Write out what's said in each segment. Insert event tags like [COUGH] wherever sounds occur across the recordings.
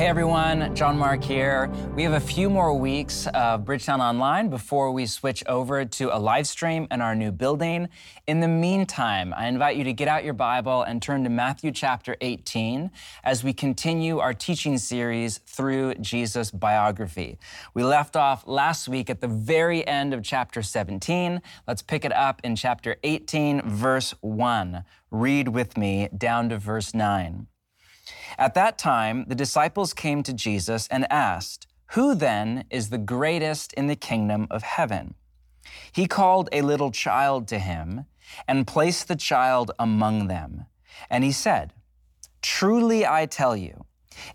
Hey everyone, John Mark here. We have a few more weeks of Bridgetown Online before we switch over to a live stream in our new building. In the meantime, I invite you to get out your Bible and turn to Matthew chapter 18 as we continue our teaching series through Jesus' biography. We left off last week at the very end of chapter 17. Let's pick it up in chapter 18, verse 1. Read with me down to verse 9. At that time, the disciples came to Jesus and asked, Who then is the greatest in the kingdom of heaven? He called a little child to him and placed the child among them. And he said, Truly I tell you,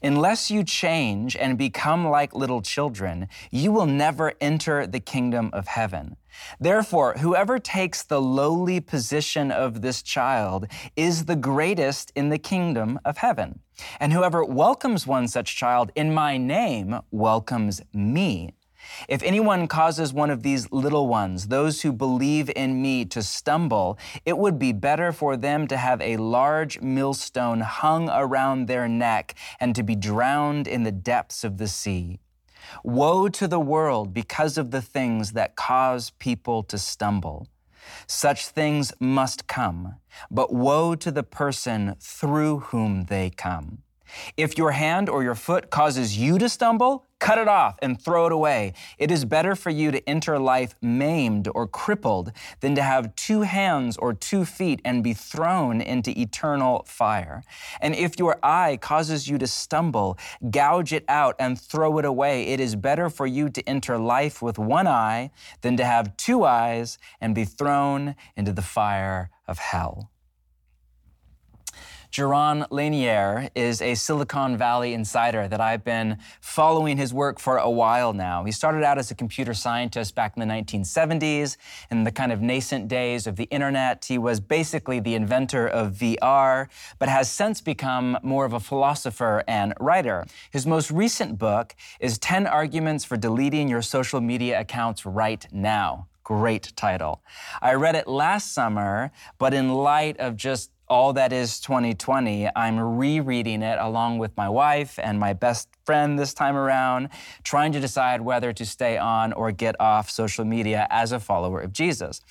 Unless you change and become like little children, you will never enter the kingdom of heaven. Therefore, whoever takes the lowly position of this child is the greatest in the kingdom of heaven. And whoever welcomes one such child in my name welcomes me. If anyone causes one of these little ones, those who believe in me, to stumble, it would be better for them to have a large millstone hung around their neck and to be drowned in the depths of the sea. Woe to the world because of the things that cause people to stumble. Such things must come, but woe to the person through whom they come. If your hand or your foot causes you to stumble, cut it off and throw it away. It is better for you to enter life maimed or crippled than to have two hands or two feet and be thrown into eternal fire. And if your eye causes you to stumble, gouge it out and throw it away. It is better for you to enter life with one eye than to have two eyes and be thrown into the fire of hell. Jaron Lanier is a Silicon Valley insider that I've been following his work for a while now. He started out as a computer scientist back in the 1970s, in the kind of nascent days of the internet. He was basically the inventor of VR, but has since become more of a philosopher and writer. His most recent book is 10 Arguments for Deleting Your Social Media Accounts Right Now. Great title. I read it last summer, but in light of just all That Is 2020, I'm rereading it along with my wife and my best friend this time around, trying to decide whether to stay on or get off social media as a follower of Jesus.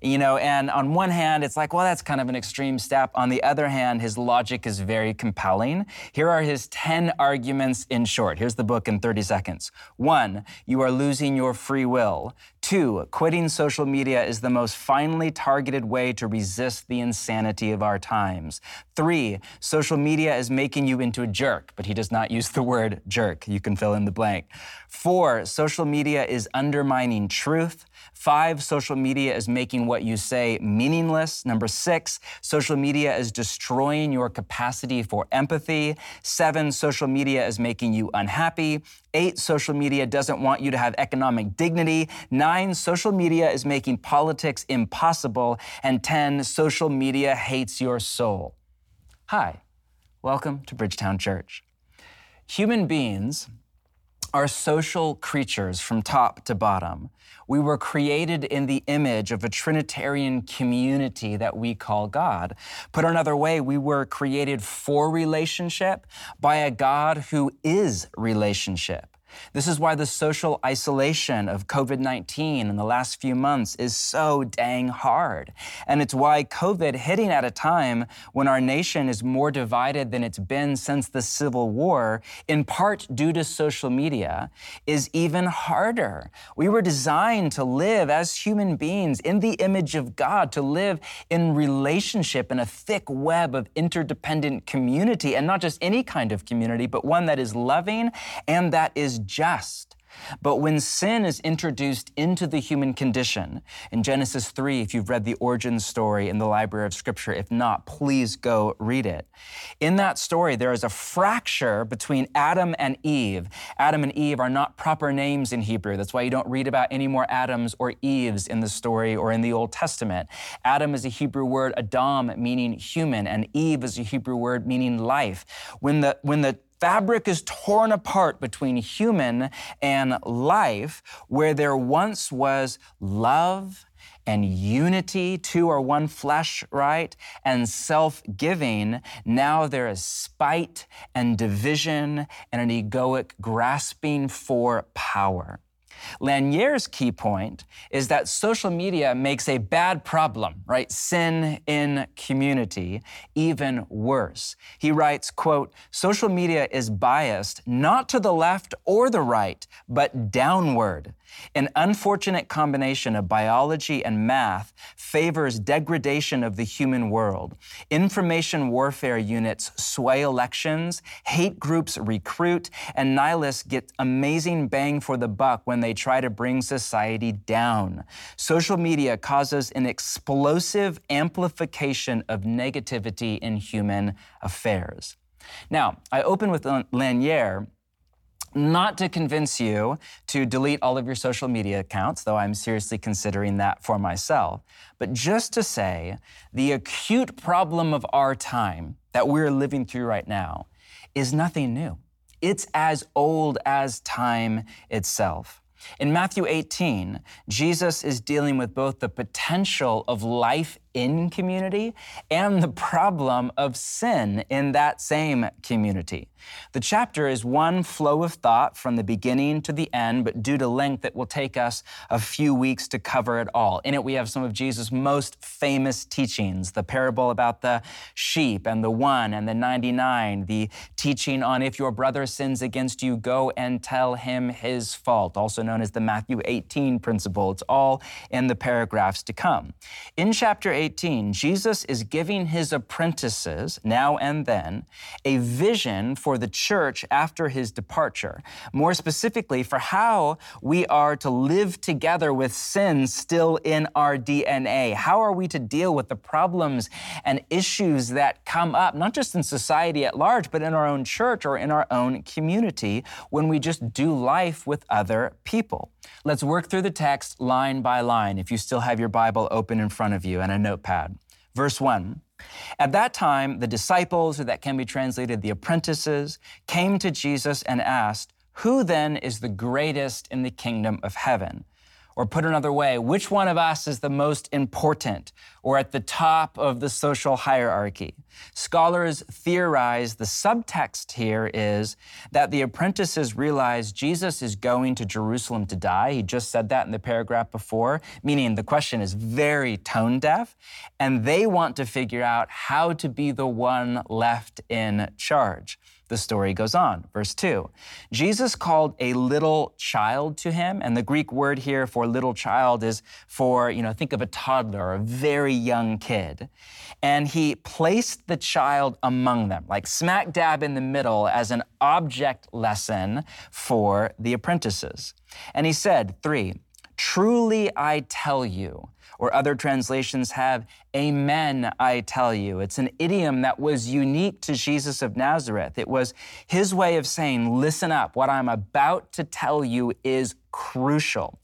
You know, and on one hand, it's like, well, that's kind of an extreme step. On the other hand, his logic is very compelling. Here are his 10 arguments in short. Here's the book in 30 seconds. One, you are losing your free will. Two, quitting social media is the most finely targeted way to resist the insanity of our times. Three, social media is making you into a jerk, but he does not use the word jerk. You can fill in the blank. Four, social media is undermining truth. Five, social media is making what you say meaningless. Number six, social media is destroying your capacity for empathy. Seven, social media is making you unhappy. Eight, social media doesn't want you to have economic dignity. Nine, social media is making politics impossible. And 10, social media hates your soul. Hi, welcome to Bridgetown Church. Human beings are social creatures from top to bottom. We were created in the image of a Trinitarian community that we call God. Put another way, we were created for relationship by a God who is relationship. This is why the social isolation of COVID 19 in the last few months is so dang hard. And it's why COVID hitting at a time when our nation is more divided than it's been since the Civil War, in part due to social media, is even harder. We were designed to live as human beings in the image of God, to live in relationship in a thick web of interdependent community, and not just any kind of community, but one that is loving and that is just. But when sin is introduced into the human condition, in Genesis 3, if you've read the origin story in the Library of Scripture, if not, please go read it. In that story, there is a fracture between Adam and Eve. Adam and Eve are not proper names in Hebrew. That's why you don't read about any more Adams or Eves in the story or in the Old Testament. Adam is a Hebrew word, Adam, meaning human, and Eve is a Hebrew word meaning life. When the, when the fabric is torn apart between human and life, where there once was love and unity, two are one flesh, right? And self giving, now there is spite and division and an egoic grasping for power. Lanier's key point is that social media makes a bad problem, right? Sin in community even worse. He writes, quote, social media is biased not to the left or the right, but downward. An unfortunate combination of biology and math favors degradation of the human world. Information warfare units sway elections, hate groups recruit, and nihilists get amazing bang for the buck when they try to bring society down. Social media causes an explosive amplification of negativity in human affairs. Now, I open with Lanier not to convince you to delete all of your social media accounts, though I'm seriously considering that for myself, but just to say the acute problem of our time that we're living through right now is nothing new. It's as old as time itself. In Matthew 18, Jesus is dealing with both the potential of life in community and the problem of sin in that same community. The chapter is one flow of thought from the beginning to the end, but due to length, it will take us a few weeks to cover it all. In it, we have some of Jesus' most famous teachings the parable about the sheep and the one and the 99, the teaching on if your brother sins against you, go and tell him his fault, also known as the Matthew 18 principle. It's all in the paragraphs to come. In chapter 18, Jesus is giving his apprentices, now and then, a vision for the church after his departure. More specifically, for how we are to live together with sin still in our DNA. How are we to deal with the problems and issues that come up, not just in society at large, but in our own church or in our own community when we just do life with other people? Let's work through the text line by line if you still have your Bible open in front of you and a notepad. Verse 1 At that time, the disciples, or that can be translated the apprentices, came to Jesus and asked, Who then is the greatest in the kingdom of heaven? Or put another way, which one of us is the most important or at the top of the social hierarchy? Scholars theorize the subtext here is that the apprentices realize Jesus is going to Jerusalem to die. He just said that in the paragraph before, meaning the question is very tone deaf, and they want to figure out how to be the one left in charge. The story goes on. Verse 2 Jesus called a little child to him, and the Greek word here for little child is for, you know, think of a toddler, a very young kid. And he placed the child among them, like smack dab in the middle, as an object lesson for the apprentices. And he said, Three, truly I tell you, or other translations have, Amen, I tell you. It's an idiom that was unique to Jesus of Nazareth. It was his way of saying, Listen up, what I'm about to tell you is crucial.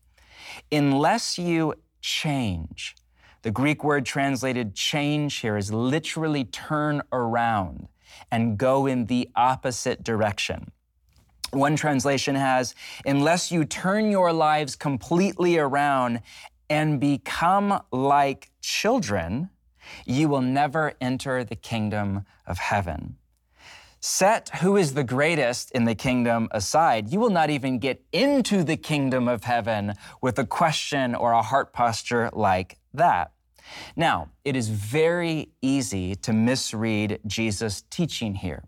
Unless you change, the Greek word translated change here is literally turn around and go in the opposite direction. One translation has, unless you turn your lives completely around and become like children, you will never enter the kingdom of heaven. Set who is the greatest in the kingdom aside. You will not even get into the kingdom of heaven with a question or a heart posture like that. Now, it is very easy to misread Jesus' teaching here.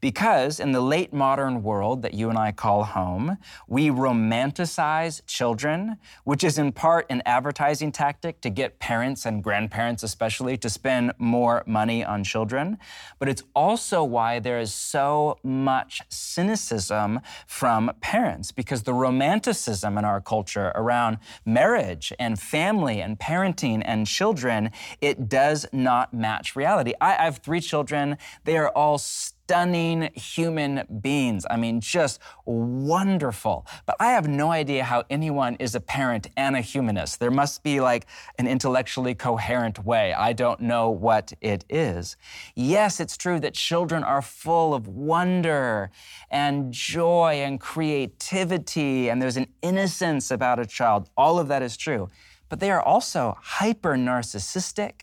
Because in the late modern world that you and I call home, we romanticize children, which is in part an advertising tactic to get parents and grandparents, especially, to spend more money on children. But it's also why there is so much cynicism from parents, because the romanticism in our culture around marriage and family and parenting and children, it does not match reality. I, I have three children. They are all stunning human beings. I mean, just wonderful. But I have no idea how anyone is a parent and a humanist. There must be like an intellectually coherent way. I don't know what it is. Yes, it's true that children are full of wonder and joy and creativity, and there's an innocence about a child. All of that is true. but they are also hyper narcissistic,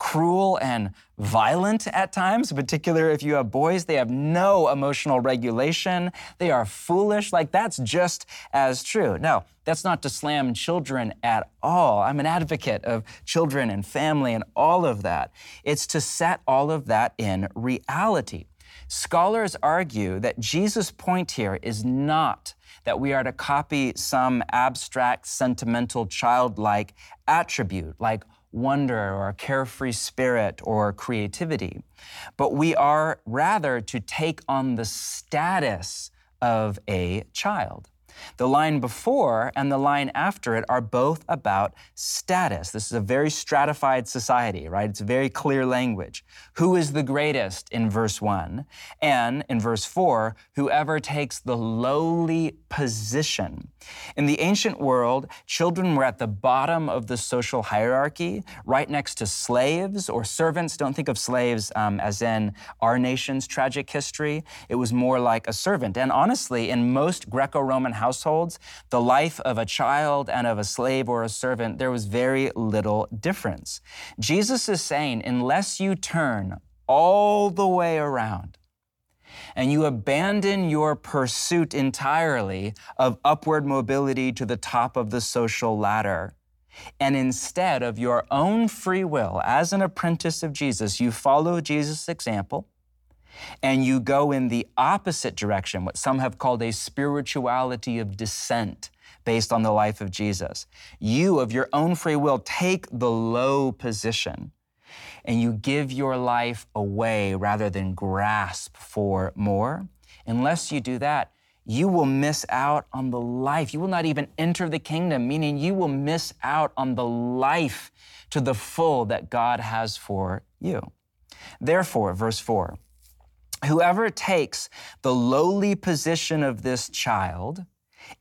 cruel, and violent at times, in particular if you have boys. They have no emotional regulation. They are foolish. Like, that's just as true. No, that's not to slam children at all. I'm an advocate of children and family and all of that. It's to set all of that in reality. Scholars argue that Jesus' point here is not that we are to copy some abstract, sentimental, childlike attribute like wonder or carefree spirit or creativity, but we are rather to take on the status of a child. The line before and the line after it are both about status. This is a very stratified society, right? It's very clear language. Who is the greatest in verse 1? And in verse 4, whoever takes the lowly position. In the ancient world, children were at the bottom of the social hierarchy, right next to slaves or servants. Don't think of slaves um, as in our nation's tragic history. It was more like a servant. And honestly, in most Greco Roman households, the life of a child and of a slave or a servant, there was very little difference. Jesus is saying, unless you turn all the way around, and you abandon your pursuit entirely of upward mobility to the top of the social ladder. And instead of your own free will, as an apprentice of Jesus, you follow Jesus' example and you go in the opposite direction, what some have called a spirituality of descent based on the life of Jesus. You, of your own free will, take the low position and you give your life away rather than grasp for more. Unless you do that, you will miss out on the life. You will not even enter the kingdom, meaning you will miss out on the life to the full that God has for you. Therefore, verse 4 Whoever takes the lowly position of this child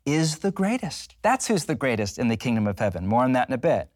is the greatest. That's who's the greatest in the kingdom of heaven. More on that in a bit.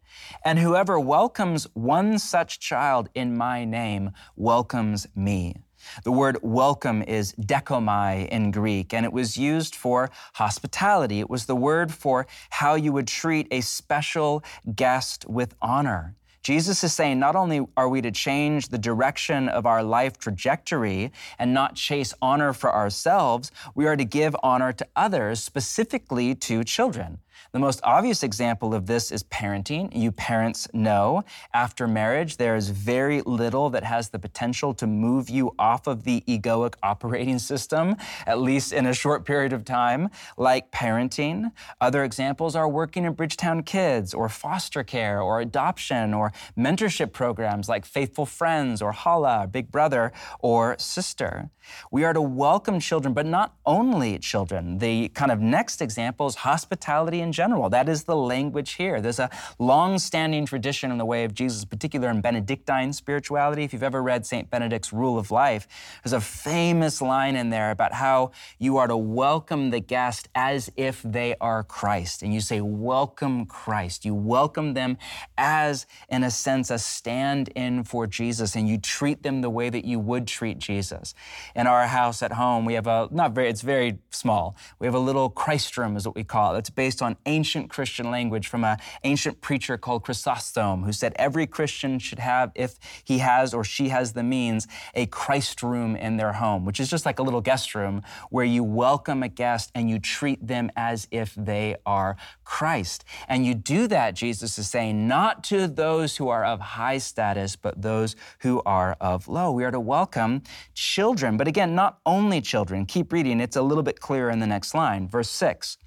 And whoever welcomes one such child in my name welcomes me. The word welcome is dekomai in Greek, and it was used for hospitality. It was the word for how you would treat a special guest with honor. Jesus is saying not only are we to change the direction of our life trajectory and not chase honor for ourselves, we are to give honor to others, specifically to children. The most obvious example of this is parenting. You parents know after marriage, there is very little that has the potential to move you off of the egoic operating [LAUGHS] system, at least in a short period of time, like parenting. Other examples are working in Bridgetown Kids, or foster care, or adoption, or mentorship programs like Faithful Friends, or Hala, or Big Brother, or Sister. We are to welcome children, but not only children. The kind of next example is hospitality in general. That is the language here. There's a long standing tradition in the way of Jesus, particular in Benedictine spirituality. If you've ever read St. Benedict's Rule of Life, there's a famous line in there about how you are to welcome the guest as if they are Christ. And you say, Welcome Christ. You welcome them as, in a sense, a stand in for Jesus, and you treat them the way that you would treat Jesus. In our house at home, we have a, not very, it's very small. We have a little Christ room, is what we call it. It's based on ancient Christian language from an ancient preacher called Chrysostom, who said every Christian should have, if he has or she has the means, a Christ room in their home, which is just like a little guest room where you welcome a guest and you treat them as if they are Christ. And you do that, Jesus is saying, not to those who are of high status, but those who are of low. We are to welcome children, but again, not only children. Keep reading, it's a little bit clearer in the next line, verse 6.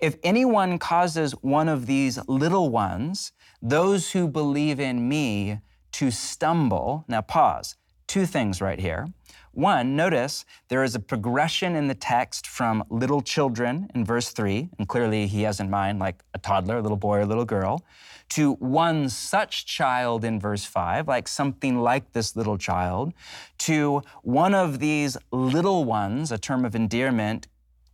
If anyone causes one of these little ones, those who believe in me, to stumble, now pause, two things right here. One, notice there is a progression in the text from little children in verse 3, and clearly he has in mind like a toddler, a little boy or a little girl, to one such child in verse 5, like something like this little child, to one of these little ones, a term of endearment,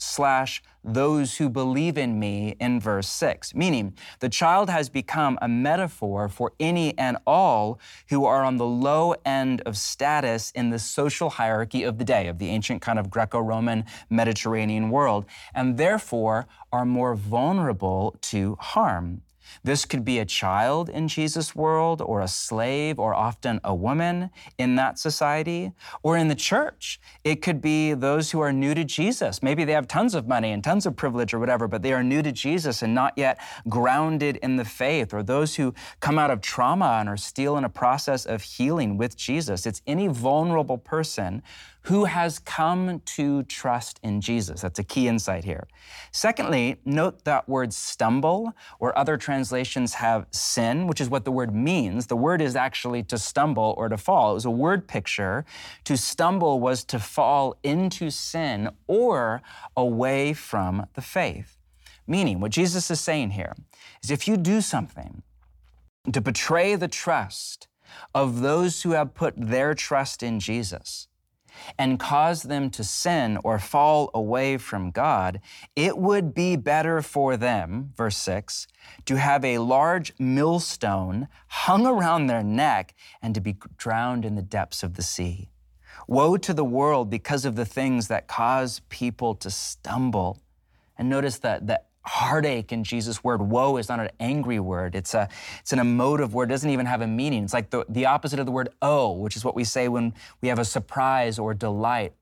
slash those who believe in me in verse 6, meaning the child has become a metaphor for any and all who are on the low end of status in the social hierarchy of the day, of the ancient kind of Greco Roman Mediterranean world, and therefore are more vulnerable to harm. This could be a child in Jesus' world, or a slave, or often a woman in that society, or in the church. It could be those who are new to Jesus. Maybe they have tons of money and tons of privilege or whatever, but they are new to Jesus and not yet grounded in the faith, or those who come out of trauma and are still in a process of healing with Jesus. It's any vulnerable person who has come to trust in Jesus. That's a key insight here. Secondly, note that word stumble, or other translations have sin, which is what the word means. The word is actually to stumble or to fall. It was a word picture. To stumble was to fall into sin or away from the faith. Meaning, what Jesus is saying here is if you do something to betray the trust of those who have put their trust in Jesus, and cause them to sin or fall away from God, it would be better for them, verse 6, to have a large millstone hung around their neck and to be drowned in the depths of the sea. Woe to the world because of the things that cause people to stumble. And notice that the heartache in Jesus' word. Woe is not an angry word. It's a it's an emotive word. It doesn't even have a meaning. It's like the, the opposite of the word oh, which is what we say when we have a surprise or delight.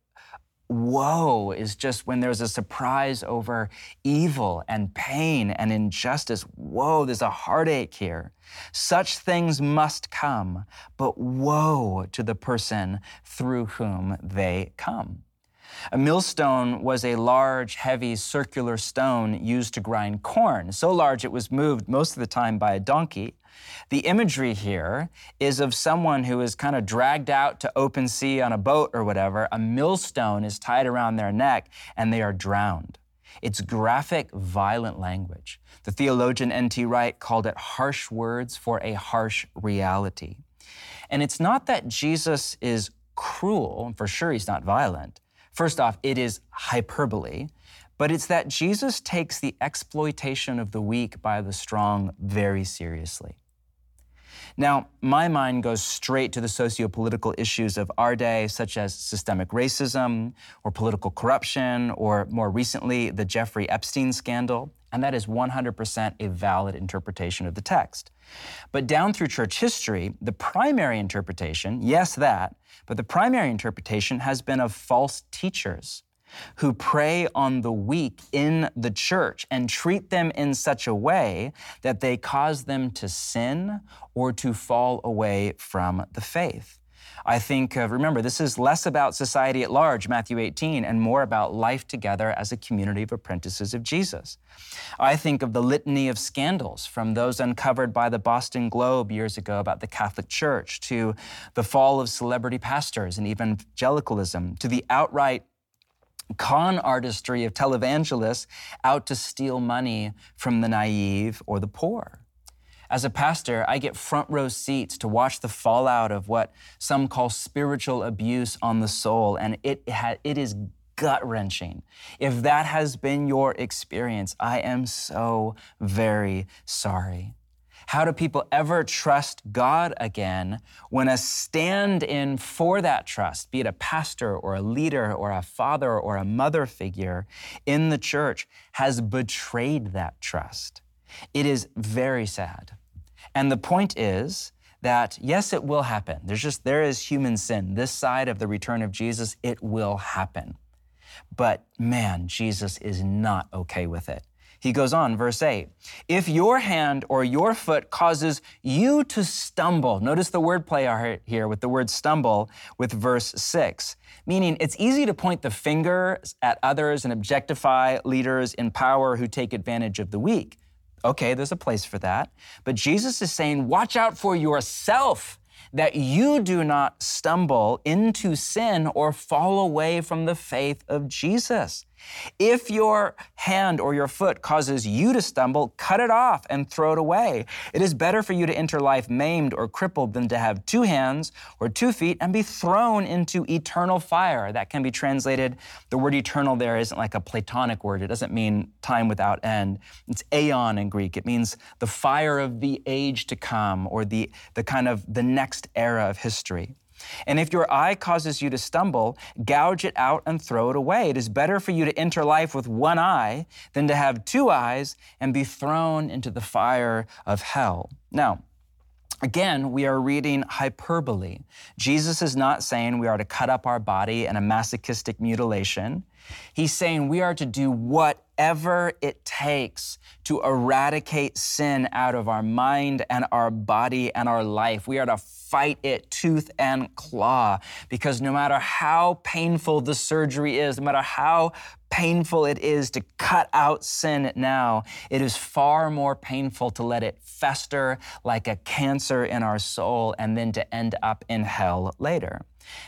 Woe is just when there's a surprise over evil and pain and injustice. Whoa, there's a heartache here. Such things must come, but woe to the person through whom they come. A millstone was a large, heavy, circular stone used to grind corn, so large it was moved most of the time by a donkey. The imagery here is of someone who is kind of dragged out to open sea on a boat or whatever. A millstone is tied around their neck and they are drowned. It's graphic, violent language. The theologian N.T. Wright called it harsh words for a harsh reality. And it's not that Jesus is cruel, and for sure he's not violent, First off, it is hyperbole, but it's that Jesus takes the exploitation of the weak by the strong very seriously. Now, my mind goes straight to the socio political issues of our day, such as systemic racism or political corruption, or more recently, the Jeffrey Epstein scandal. And that is 100% a valid interpretation of the text. But down through church history, the primary interpretation, yes, that, but the primary interpretation has been of false teachers who prey on the weak in the church and treat them in such a way that they cause them to sin or to fall away from the faith. I think, uh, remember, this is less about society at large, Matthew 18, and more about life together as a community of apprentices of Jesus. I think of the litany of scandals from those uncovered by the Boston Globe years ago about the Catholic Church to the fall of celebrity pastors and evangelicalism to the outright con artistry of televangelists out to steal money from the naive or the poor. As a pastor, I get front row seats to watch the fallout of what some call spiritual abuse on the soul, and it, ha- it is gut wrenching. If that has been your experience, I am so very sorry. How do people ever trust God again when a stand in for that trust, be it a pastor or a leader or a father or a mother figure in the church, has betrayed that trust? It is very sad. And the point is that yes, it will happen. There's just, there is human sin. This side of the return of Jesus, it will happen. But man, Jesus is not okay with it. He goes on, verse 8 If your hand or your foot causes you to stumble, notice the wordplay here with the word stumble with verse 6, meaning it's easy to point the finger at others and objectify leaders in power who take advantage of the weak. Okay, there's a place for that. But Jesus is saying, watch out for yourself that you do not stumble into sin or fall away from the faith of Jesus. If your hand or your foot causes you to stumble, cut it off and throw it away. It is better for you to enter life maimed or crippled than to have two hands or two feet and be thrown into eternal fire. That can be translated, the word eternal there isn't like a Platonic word. It doesn't mean time without end. It's aeon in Greek. It means the fire of the age to come or the, the kind of the next era of history. And if your eye causes you to stumble, gouge it out and throw it away. It is better for you to enter life with one eye than to have two eyes and be thrown into the fire of hell. Now, Again, we are reading hyperbole. Jesus is not saying we are to cut up our body in a masochistic mutilation. He's saying we are to do whatever it takes to eradicate sin out of our mind and our body and our life. We are to fight it tooth and claw because no matter how painful the surgery is, no matter how painful it is to cut out sin now, it is far more painful to let it fester like a cancer in our soul and then to end up in hell later.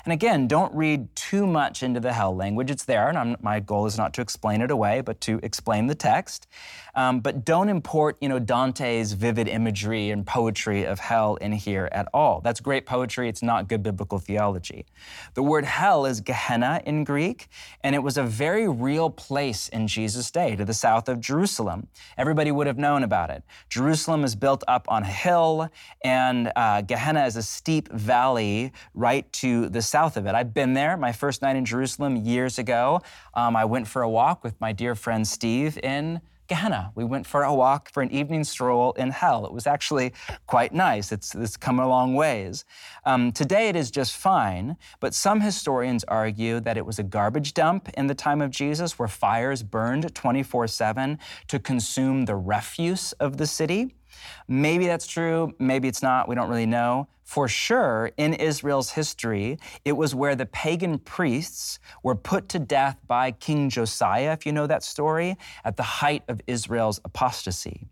And again, don't read too much into the hell language. It's there, and I'm, my goal is not to explain it away, but to explain the text. Um, but don't import, you know, Dante's vivid imagery and poetry of hell in here at all. That's great poetry. It's not good biblical theology. The word hell is Gehenna in Greek, and it was a very real place in Jesus' day, to the south of Jerusalem. Everybody would have known about it. Jerusalem is built up on a hill, and uh, Gehenna is a steep valley right to the south of it. I've been there. My first night in Jerusalem years ago, um, I went for a walk with my dear friend Steve in Gehenna. We went for a walk for an evening stroll in hell. It was actually quite nice. It's, it's come a long ways. Um, today it is just fine, but some historians argue that it was a garbage dump in the time of Jesus where fires burned 24 7 to consume the refuse of the city. Maybe that's true, maybe it's not, we don't really know. For sure, in Israel's history, it was where the pagan priests were put to death by King Josiah, if you know that story, at the height of Israel's apostasy.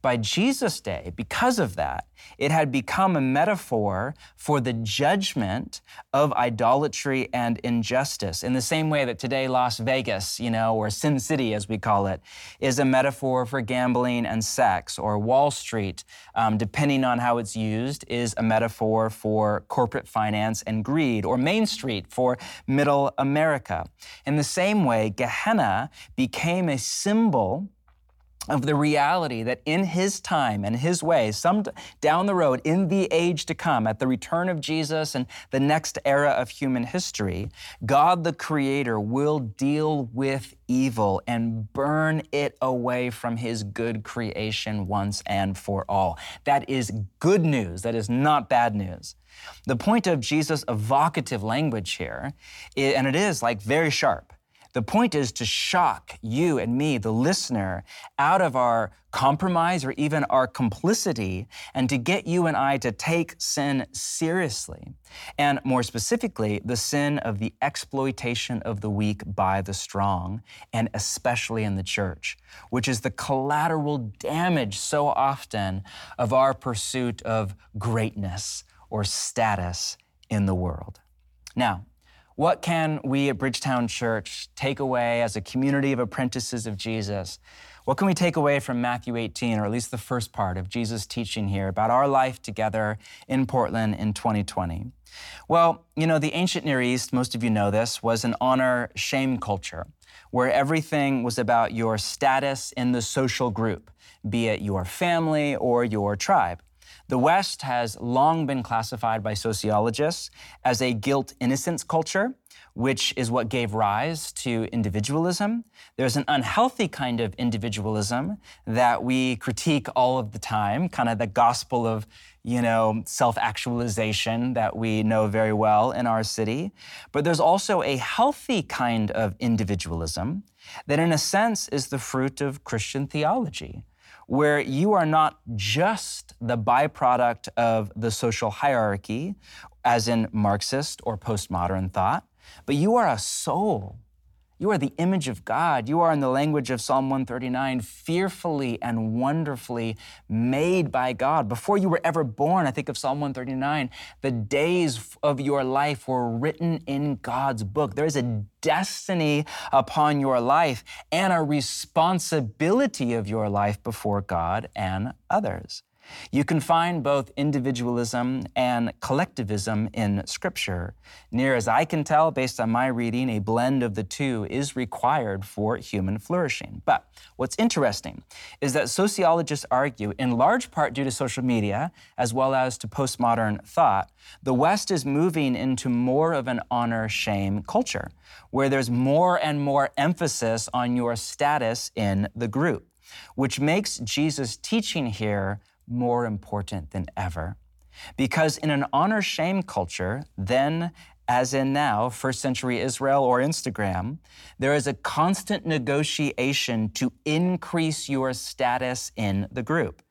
By Jesus' day, because of that, it had become a metaphor for the judgment of idolatry and injustice. In the same way that today Las Vegas, you know, or Sin City as we call it, is a metaphor for gambling and sex, or Wall Street, um, depending on how it's used, is a metaphor for corporate finance and greed, or Main Street for middle America. In the same way, Gehenna became a symbol of the reality that in his time and his way, some down the road, in the age to come, at the return of Jesus and the next era of human history, God the Creator will deal with evil and burn it away from his good creation once and for all. That is good news. That is not bad news. The point of Jesus' evocative language here, and it is like very sharp, the point is to shock you and me, the listener, out of our compromise or even our complicity and to get you and I to take sin seriously. And more specifically, the sin of the exploitation of the weak by the strong, and especially in the church, which is the collateral damage so often of our pursuit of greatness or status in the world. Now, what can we at Bridgetown Church take away as a community of apprentices of Jesus? What can we take away from Matthew 18, or at least the first part of Jesus' teaching here about our life together in Portland in 2020? Well, you know, the ancient Near East, most of you know this, was an honor shame culture where everything was about your status in the social group, be it your family or your tribe. The West has long been classified by sociologists as a guilt innocence culture, which is what gave rise to individualism. There's an unhealthy kind of individualism that we critique all of the time, kind of the gospel of, you know, self-actualization that we know very well in our city. But there's also a healthy kind of individualism that in a sense is the fruit of Christian theology where you are not just the byproduct of the social hierarchy, as in Marxist or postmodern thought, but you are a soul you are the image of God. You are, in the language of Psalm 139, fearfully and wonderfully made by God. Before you were ever born, I think of Psalm 139, the days of your life were written in God's book. There is a destiny upon your life and a responsibility of your life before God and others. You can find both individualism and collectivism in Scripture. Near as I can tell, based on my reading, a blend of the two is required for human flourishing. But what's interesting is that sociologists argue, in large part due to social media, as well as to postmodern thought, the West is moving into more of an honor shame culture, where there's more and more emphasis on your status in the group, which makes Jesus' teaching here more important than ever. Because in an honor shame culture, then as in now, first century Israel or Instagram, there is a constant negotiation to increase your status in the group.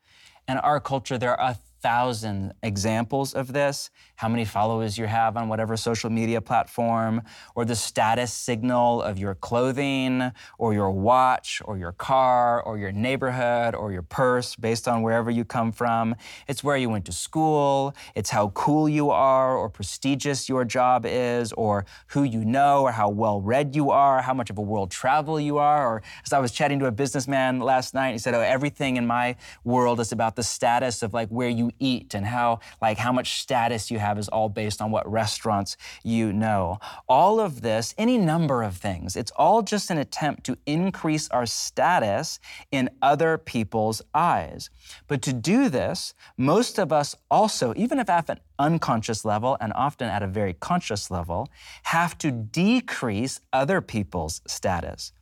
In our culture, there are a thousand examples of this, how many followers you have on whatever social media platform, or the status signal of your clothing, or your watch, or your car, or your neighborhood, or your purse, based on wherever you come from. It's where you went to school, it's how cool you are, or prestigious your job is, or who you know, or how well read you are, how much of a world travel you are. Or as I was chatting to a businessman last night, he said, Oh, everything in my world is about the status of like where you eat and how like how much status you have is all based on what restaurants you know. All of this, any number of things, it's all just an attempt to increase our status in other people's eyes. But to do this, most of us also, even if at an unconscious level and often at a very conscious level, have to decrease other people's status.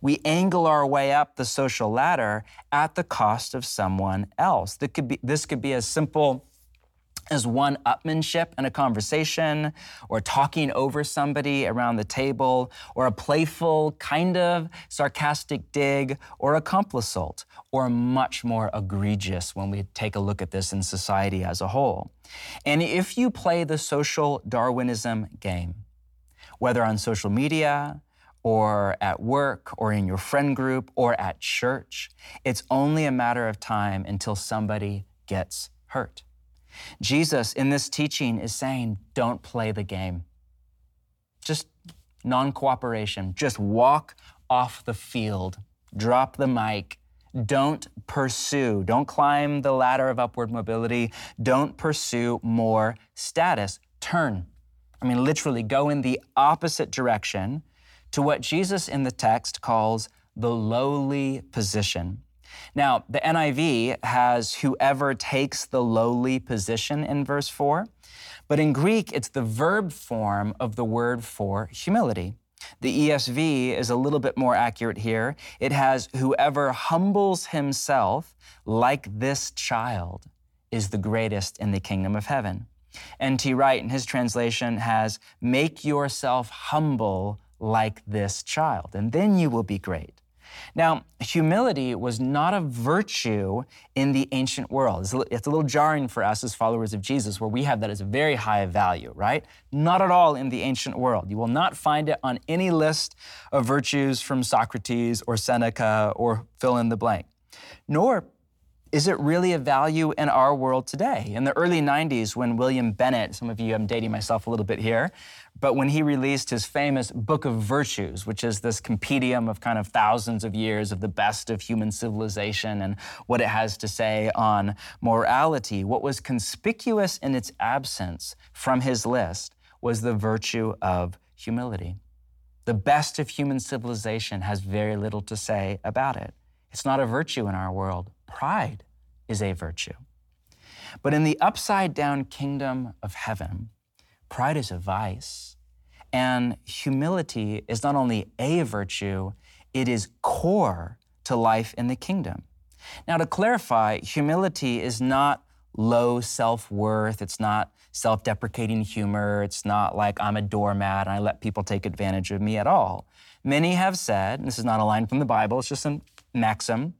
We angle our way up the social ladder at the cost of someone else. Could be, this could be as simple as one upmanship in a conversation, or talking over somebody around the table, or a playful, kind of sarcastic dig, or a complisult, or much more egregious when we take a look at this in society as a whole. And if you play the social Darwinism game, whether on social media, or at work or in your friend group or at church. It's only a matter of time until somebody gets hurt. Jesus in this teaching is saying, don't play the game. Just non cooperation. Just walk off the field, drop the mic. Don't pursue, don't climb the ladder of upward mobility. Don't pursue more status. Turn. I mean, literally go in the opposite direction to what Jesus in the text calls the lowly position. Now, the NIV has whoever takes the lowly position in verse 4, but in Greek, it's the verb form of the word for humility. The ESV is a little bit more accurate here. It has whoever humbles himself like this child is the greatest in the kingdom of heaven. N.T. Wright, in his translation, has make yourself humble like this child, and then you will be great. Now, humility was not a virtue in the ancient world. It's a, little jarring for us as followers of Jesus, where we have that as a very high value, right? Not at all in the ancient world. You will not find it on any list of virtues from Socrates or Seneca or fill in the blank. Nor is it really a value in our world today? In the early 90s, when William Bennett, some of you, I'm dating myself a little bit here, but when he released his famous Book of Virtues, which is this compendium of kind of thousands of years of the best of human civilization and what it has to say on morality, what was conspicuous in its absence from his list was the virtue of humility. The best of human civilization has very little to say about it. It's not a virtue in our world. Pride is a virtue. But in the upside down kingdom of heaven, pride is a vice. And humility is not only a virtue, it is core to life in the kingdom. Now, to clarify, humility is not low self worth, it's not self deprecating humor, it's not like I'm a doormat and I let people take advantage of me at all. Many have said, this is not a line from the Bible, it's just a maxim,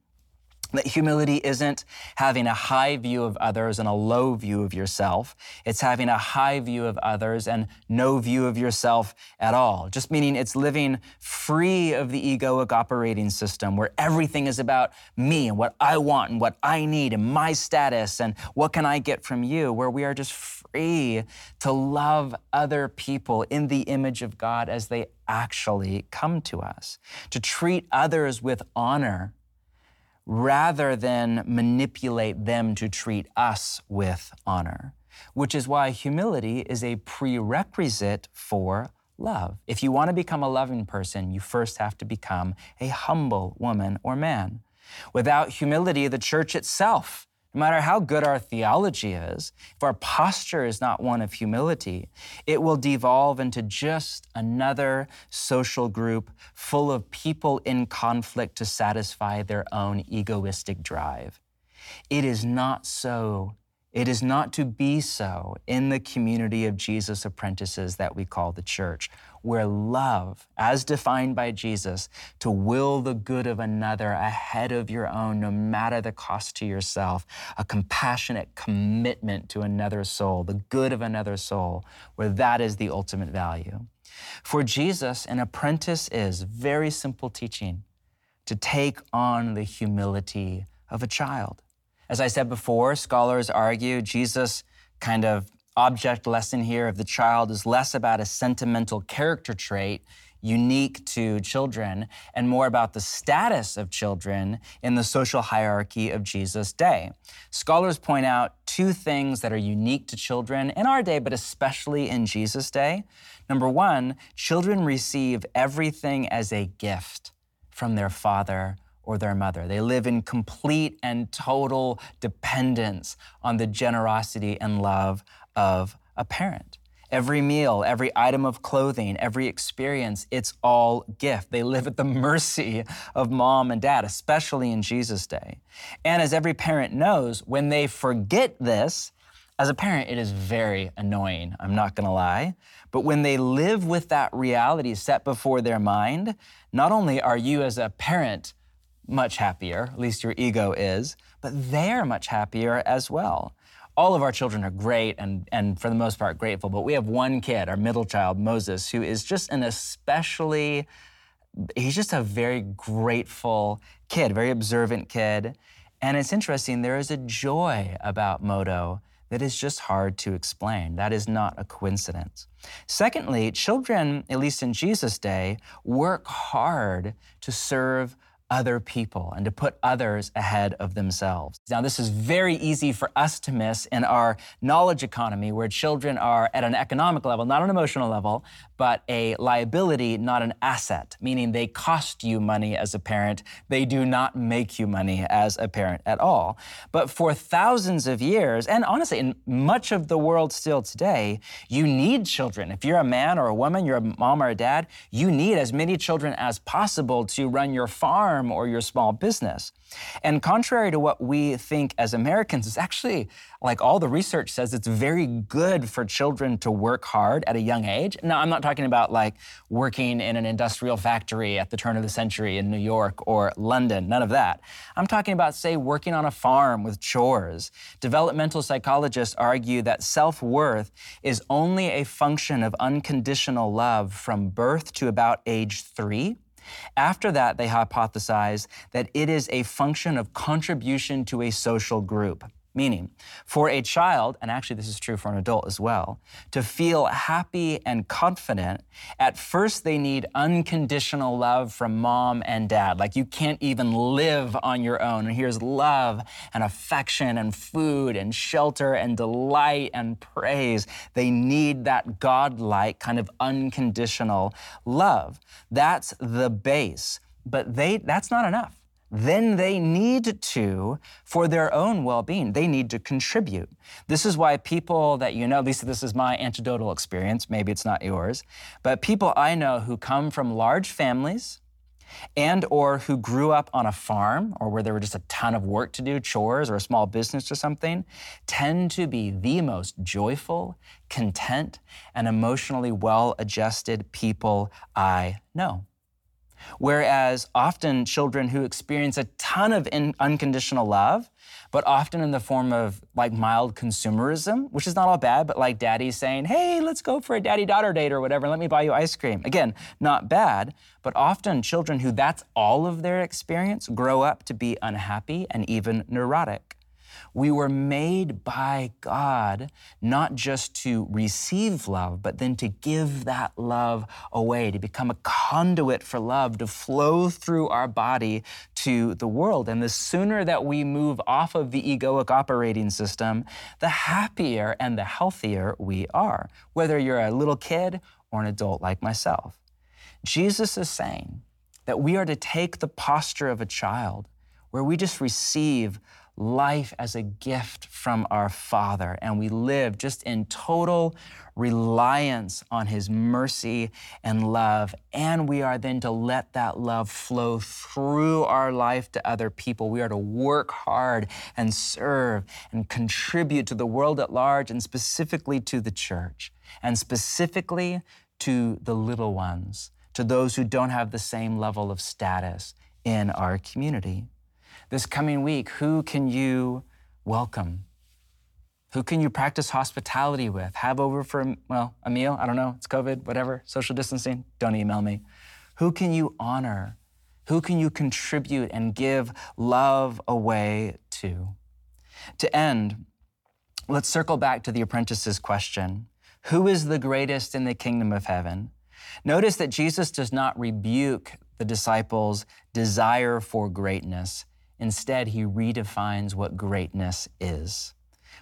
that humility isn't having a high view of others and a low view of yourself. It's having a high view of others and no view of yourself at all. Just meaning it's living free of the egoic operating system where everything is about me and what I want and what I need and my status and what can I get from you, where we are just free to love other people in the image of God as they actually come to us, to treat others with honor rather than manipulate them to treat us with honor, which is why humility is a prerequisite for love. If you want to become a loving person, you first have to become a humble woman or man. Without humility, the church itself, no matter how good our theology is, if our posture is not one of humility, it will devolve into just another social group full of people in conflict to satisfy their own egoistic drive. It is not so it is not to be so in the community of Jesus' apprentices that we call the church, where love, as defined by Jesus, to will the good of another ahead of your own, no matter the cost to yourself, a compassionate commitment to another soul, the good of another soul, where that is the ultimate value. For Jesus, an apprentice is very simple teaching to take on the humility of a child. As I said before, scholars argue Jesus' kind of object lesson here of the child is less about a sentimental character trait unique to children and more about the status of children in the social hierarchy of Jesus' day. Scholars point out two things that are unique to children in our day, but especially in Jesus' day. Number one, children receive everything as a gift from their father or their mother. They live in complete and total dependence on the generosity and love of a parent. Every meal, every item of clothing, every experience, it's all gift. They live at the [LAUGHS] mercy of mom and dad, especially in Jesus' day. And as every parent knows, when they forget this, as a parent, it is very annoying, I'm not gonna lie. But when they live with that reality set before their mind, not only are you as a parent much happier, at least your ego is, but they're much happier as well. All of our children are great and, and for the most part grateful, but we have one kid, our middle child, Moses, who is just an especially, he's just a very grateful kid, very observant kid. And it's interesting, there is a joy about Moto that is just hard to explain. That is not a coincidence. Secondly, children, at least in Jesus' day, work hard to serve other people and to put others ahead of themselves. Now, this is very easy for us to miss in our knowledge economy where children are at an economic level, not an emotional level, but a liability, not an asset, meaning they cost you money as a parent. They do not make you money as a parent at all. But for thousands of years, and honestly, in much of the world still today, you need children. If you're a man or a woman, you're a mom or a dad, you need as many children as possible to run your farm or your small business. And contrary to what we think as Americans, it's actually like all the research says it's very good for children to work hard at a young age. Now, I'm not talking about like working in an industrial factory at the turn of the century in New York or London, none of that. I'm talking about, say, working on a farm with chores. Developmental psychologists argue that self worth is only a function of unconditional love from birth to about age three. After that, they hypothesize that it is a function of contribution to a social group. Meaning, for a child, and actually this is true for an adult as well, to feel happy and confident, at first they need unconditional love from mom and dad. Like you can't even live on your own. And here's love and affection and food and shelter and delight and praise. They need that godlike kind of unconditional love. That's the base. But they, that's not enough then they need to, for their own well being, they need to contribute. This is why people that you know, at least this is my anecdotal experience, maybe it's not yours, but people I know who come from large families and or who grew up on a farm or where there were just a ton of work to do chores or a small business or something tend to be the most joyful content and emotionally well adjusted people i know Whereas often children who experience a ton of in- unconditional love, but often in the form of like mild consumerism, which is not all bad, but like daddy saying, hey, let's go for a daddy daughter date or whatever, let me buy you ice cream. Again, not bad, but often children who that's all of their experience grow up to be unhappy and even neurotic. We were made by God not just to receive love, but then to give that love away, to become a conduit for love, to flow through our body to the world. And the sooner that we move off of the egoic operating system, the happier and the healthier we are, whether you're a little kid or an adult like myself. Jesus is saying that we are to take the posture of a child where we just receive life as a gift from our Father, and we live just in total reliance on His mercy and love. And we are then to let that love flow through our life to other people. We are to work hard and serve and contribute to the world at large, and specifically to the church, and specifically to the little ones, to those who don't have the same level of status in our community this coming week, who can you welcome? Who can you practice hospitality with? Have over for, well, a meal? I don't know. It's COVID, whatever, social distancing. Don't email me. Who can you honor? Who can you contribute and give love away to? To end, let's circle back to the apprentice's question Who is the greatest in the kingdom of heaven? Notice that Jesus does not rebuke the disciples' desire for greatness. Instead, he redefines what greatness is.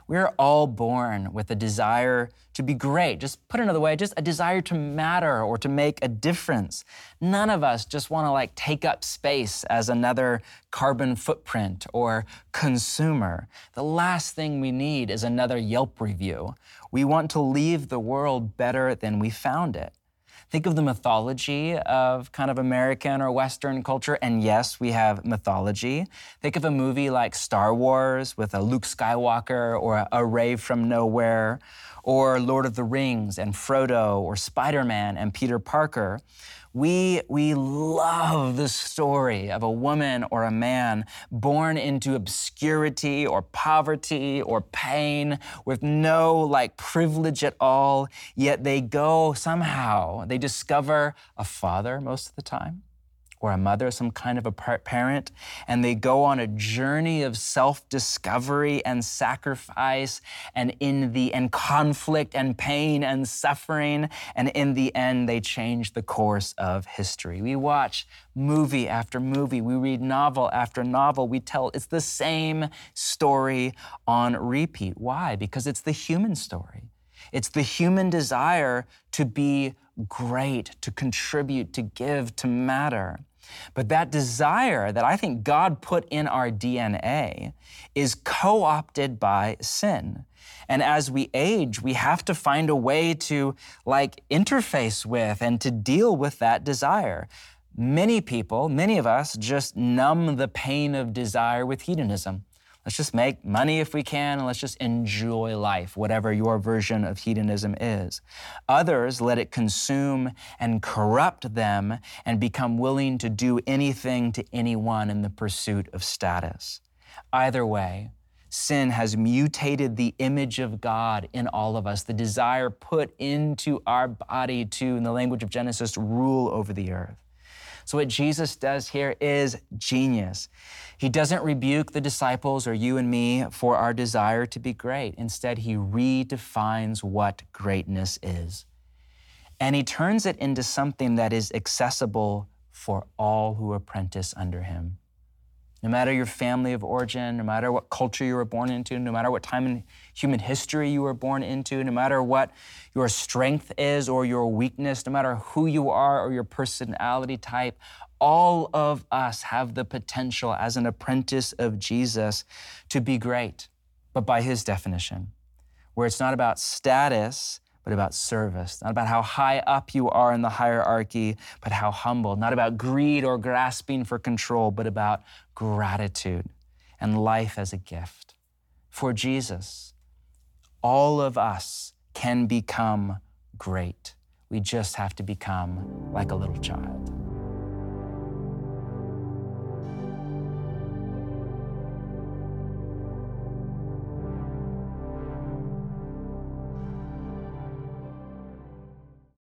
We're all born with a desire to be great. Just put another way, just a desire to matter or to make a difference. None of us just want to like take up space as another carbon footprint or consumer. The last thing we need is another Yelp review. We want to leave the world better than we found it. Think of the mythology of kind of American or Western culture, and yes, we have mythology. Think of a movie like Star Wars with a Luke Skywalker or a Rey from nowhere, or Lord of the Rings and Frodo, or Spider Man and Peter Parker. We, we love the story of a woman or a man born into obscurity or poverty or pain with no like privilege at all, yet they go somehow, they discover a father most of the time or a mother, some kind of a parent, and they go on a journey of self-discovery and sacrifice and in the and conflict and pain and suffering, and in the end they change the course of history. We watch movie after movie, we read novel after novel, we tell it's the same story on repeat. Why? Because it's the human story. It's the human desire to be great, to contribute, to give, to matter. But that desire that I think God put in our DNA is co opted by sin. And as we age, we have to find a way to like interface with and to deal with that desire. Many people, many of us, just numb the pain of desire with hedonism. Let's just make money if we can, and let's just enjoy life, whatever your version of hedonism is. Others let it consume and corrupt them and become willing to do anything to anyone in the pursuit of status. Either way, sin has mutated the image of God in all of us, the desire put into our body to, in the language of Genesis, rule over the earth. So, what Jesus does here is genius. He doesn't rebuke the disciples or you and me for our desire to be great. Instead, he redefines what greatness is. And he turns it into something that is accessible for all who apprentice under him. No matter your family of origin, no matter what culture you were born into, no matter what time in human history you were born into, no matter what your strength is or your weakness, no matter who you are or your personality type, all of us have the potential as an apprentice of Jesus to be great, but by his definition, where it's not about status, but about service, not about how high up you are in the hierarchy, but how humble, not about greed or grasping for control, but about gratitude and life as a gift. For Jesus, all of us can become great. We just have to become like a little child.